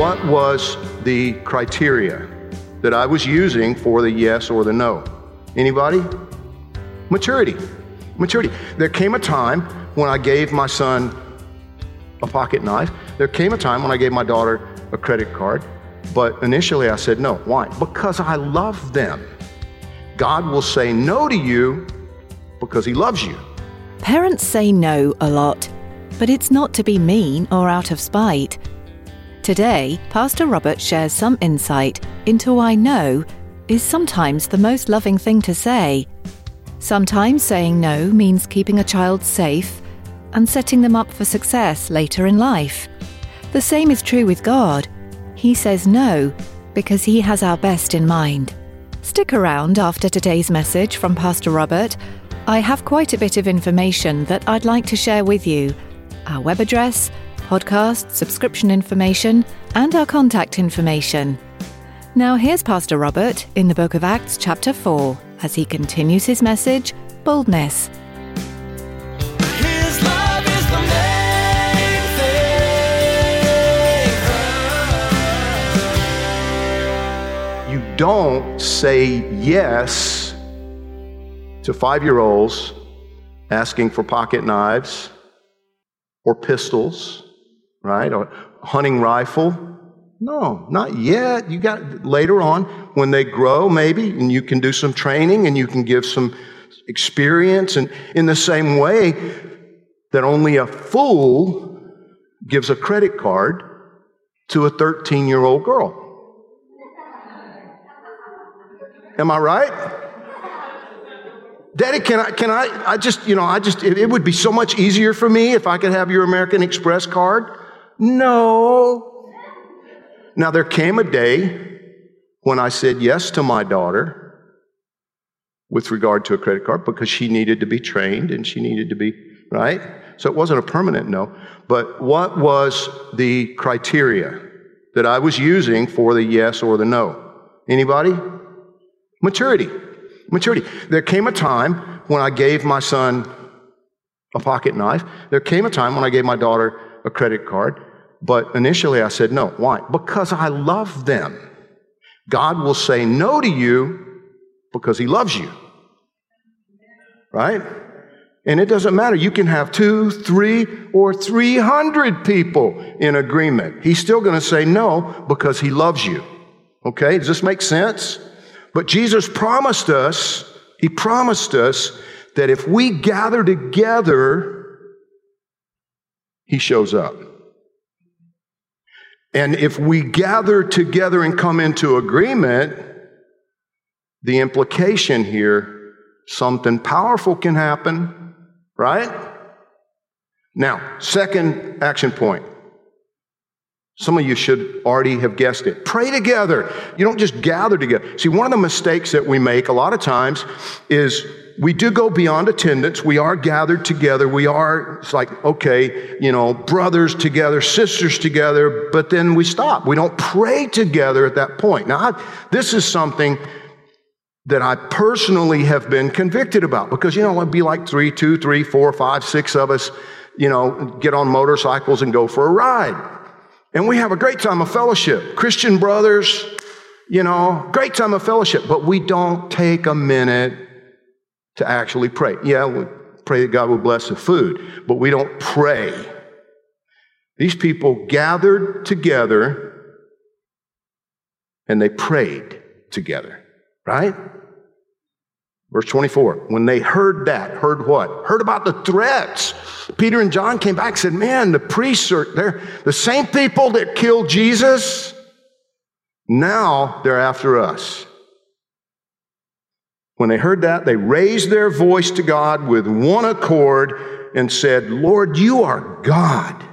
What was the criteria that I was using for the yes or the no? Anybody? Maturity. Maturity. There came a time when I gave my son a pocket knife. There came a time when I gave my daughter a credit card. But initially I said no. Why? Because I love them. God will say no to you because he loves you. Parents say no a lot, but it's not to be mean or out of spite. Today, Pastor Robert shares some insight into why no is sometimes the most loving thing to say. Sometimes saying no means keeping a child safe and setting them up for success later in life. The same is true with God. He says no because He has our best in mind. Stick around after today's message from Pastor Robert. I have quite a bit of information that I'd like to share with you our web address, podcast, subscription information, and our contact information. Now, here's Pastor Robert in the book of Acts, chapter 4, as he continues his message Boldness. His love is the main thing. You don't say yes to five year olds asking for pocket knives or pistols, right? Or hunting rifle. No, not yet. You got later on when they grow, maybe, and you can do some training and you can give some experience. And in the same way that only a fool gives a credit card to a 13 year old girl. Am I right? Daddy, can I, can I, I just, you know, I just, it, it would be so much easier for me if I could have your American Express card. No. Now, there came a day when I said yes to my daughter with regard to a credit card because she needed to be trained and she needed to be, right? So it wasn't a permanent no. But what was the criteria that I was using for the yes or the no? Anybody? Maturity. Maturity. There came a time when I gave my son a pocket knife. There came a time when I gave my daughter a credit card. But initially I said no. Why? Because I love them. God will say no to you because he loves you. Right? And it doesn't matter. You can have two, three, or 300 people in agreement. He's still going to say no because he loves you. Okay? Does this make sense? But Jesus promised us, He promised us that if we gather together, He shows up. And if we gather together and come into agreement, the implication here, something powerful can happen, right? Now, second action point. Some of you should already have guessed it. Pray together. You don't just gather together. See, one of the mistakes that we make a lot of times is we do go beyond attendance. We are gathered together. We are, it's like, okay, you know, brothers together, sisters together, but then we stop. We don't pray together at that point. Now, I, this is something that I personally have been convicted about because, you know, it'd be like three, two, three, four, five, six of us, you know, get on motorcycles and go for a ride. And we have a great time of fellowship. Christian brothers, you know, great time of fellowship, but we don't take a minute to actually pray. Yeah, we pray that God will bless the food, but we don't pray. These people gathered together and they prayed together, right? Verse 24, when they heard that, heard what? Heard about the threats. Peter and John came back and said, Man, the priests are, they're the same people that killed Jesus. Now they're after us. When they heard that, they raised their voice to God with one accord and said, Lord, you are God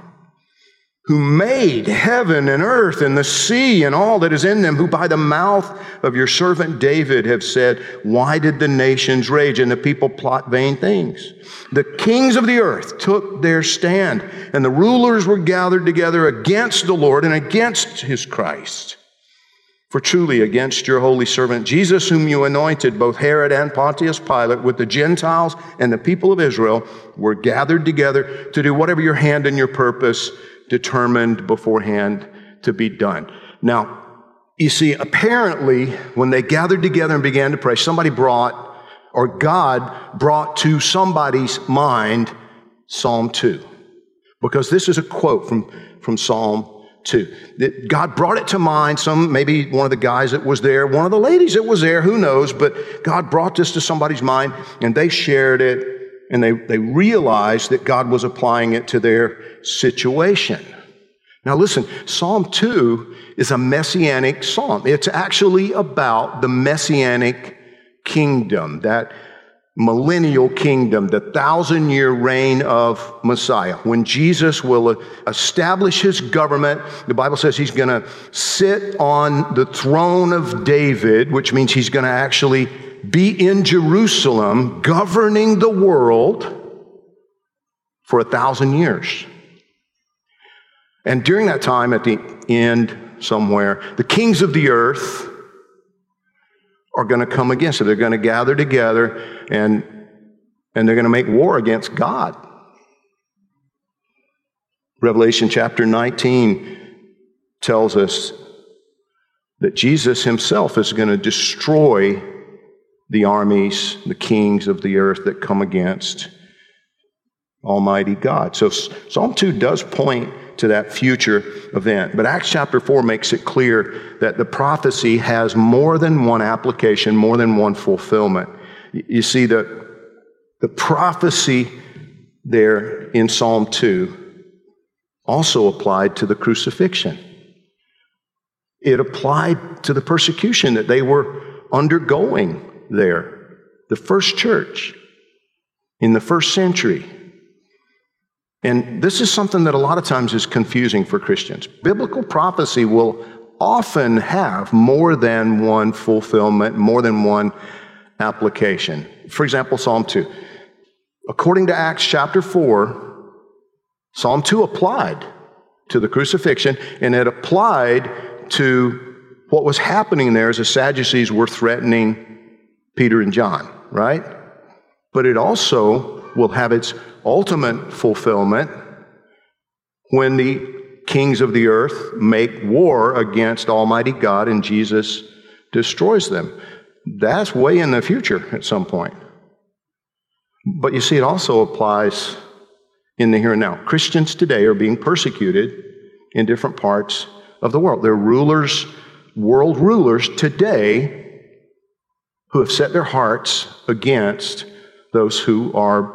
who made heaven and earth and the sea and all that is in them, who by the mouth of your servant David have said, Why did the nations rage and the people plot vain things? The kings of the earth took their stand, and the rulers were gathered together against the Lord and against his Christ. For truly, against your holy servant Jesus, whom you anointed, both Herod and Pontius Pilate, with the Gentiles and the people of Israel, were gathered together to do whatever your hand and your purpose determined beforehand to be done. Now, you see, apparently, when they gathered together and began to pray, somebody brought, or God brought to somebody's mind Psalm 2. Because this is a quote from, from Psalm 2. That God brought it to mind, some, maybe one of the guys that was there, one of the ladies that was there, who knows, but God brought this to somebody's mind and they shared it and they, they realized that God was applying it to their situation. Now, listen, Psalm 2 is a messianic psalm. It's actually about the messianic kingdom, that millennial kingdom, the thousand year reign of Messiah. When Jesus will establish his government, the Bible says he's going to sit on the throne of David, which means he's going to actually be in Jerusalem governing the world for a thousand years. And during that time, at the end somewhere, the kings of the earth are going to come against it. They're going to gather together and, and they're going to make war against God. Revelation chapter 19 tells us that Jesus himself is going to destroy the armies, the kings of the earth that come against Almighty God. So Psalm 2 does point to that future event. But Acts chapter 4 makes it clear that the prophecy has more than one application, more than one fulfillment. You see, the, the prophecy there in Psalm 2 also applied to the crucifixion. It applied to the persecution that they were undergoing there. The first church in the first century. And this is something that a lot of times is confusing for Christians. Biblical prophecy will often have more than one fulfillment, more than one application. For example, Psalm 2. According to Acts chapter 4, Psalm 2 applied to the crucifixion, and it applied to what was happening there as the Sadducees were threatening Peter and John, right? But it also will have its ultimate fulfillment when the kings of the earth make war against Almighty God and Jesus destroys them. That's way in the future at some point. But you see, it also applies in the here and now. Christians today are being persecuted in different parts of the world. They're rulers, world rulers today who have set their hearts against those who are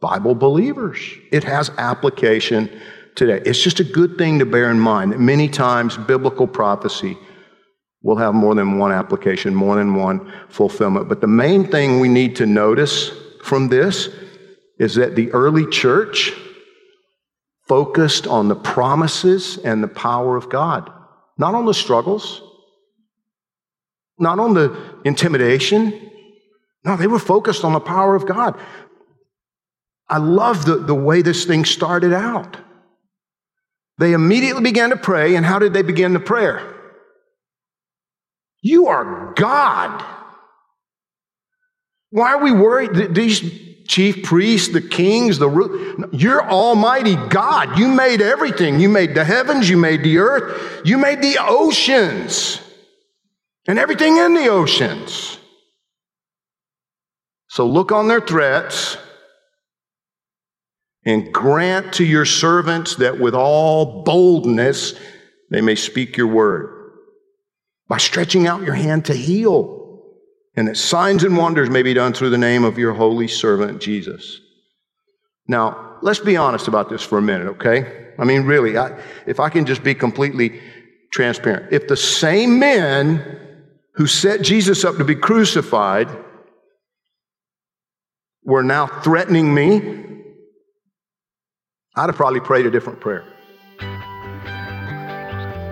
Bible believers. It has application today. It's just a good thing to bear in mind that many times biblical prophecy will have more than one application, more than one fulfillment. But the main thing we need to notice from this is that the early church focused on the promises and the power of God, not on the struggles, not on the intimidation. No, they were focused on the power of God. I love the, the way this thing started out. They immediately began to pray, and how did they begin the prayer? You are God. Why are we worried? These chief priests, the kings, the you're Almighty God. You made everything. You made the heavens. You made the earth. You made the oceans and everything in the oceans. So look on their threats and grant to your servants that with all boldness they may speak your word by stretching out your hand to heal. and that signs and wonders may be done through the name of your holy servant Jesus. Now, let's be honest about this for a minute, okay? I mean, really, I, if I can just be completely transparent. If the same men who set Jesus up to be crucified were now threatening me, I'd have probably prayed a different prayer.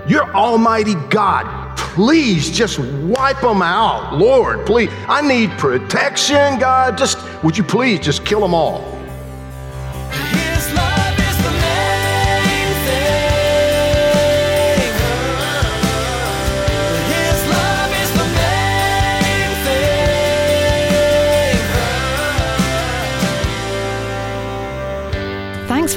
You're Almighty God. Please just wipe them out. Lord, please. I need protection, God. Just, would you please just kill them all?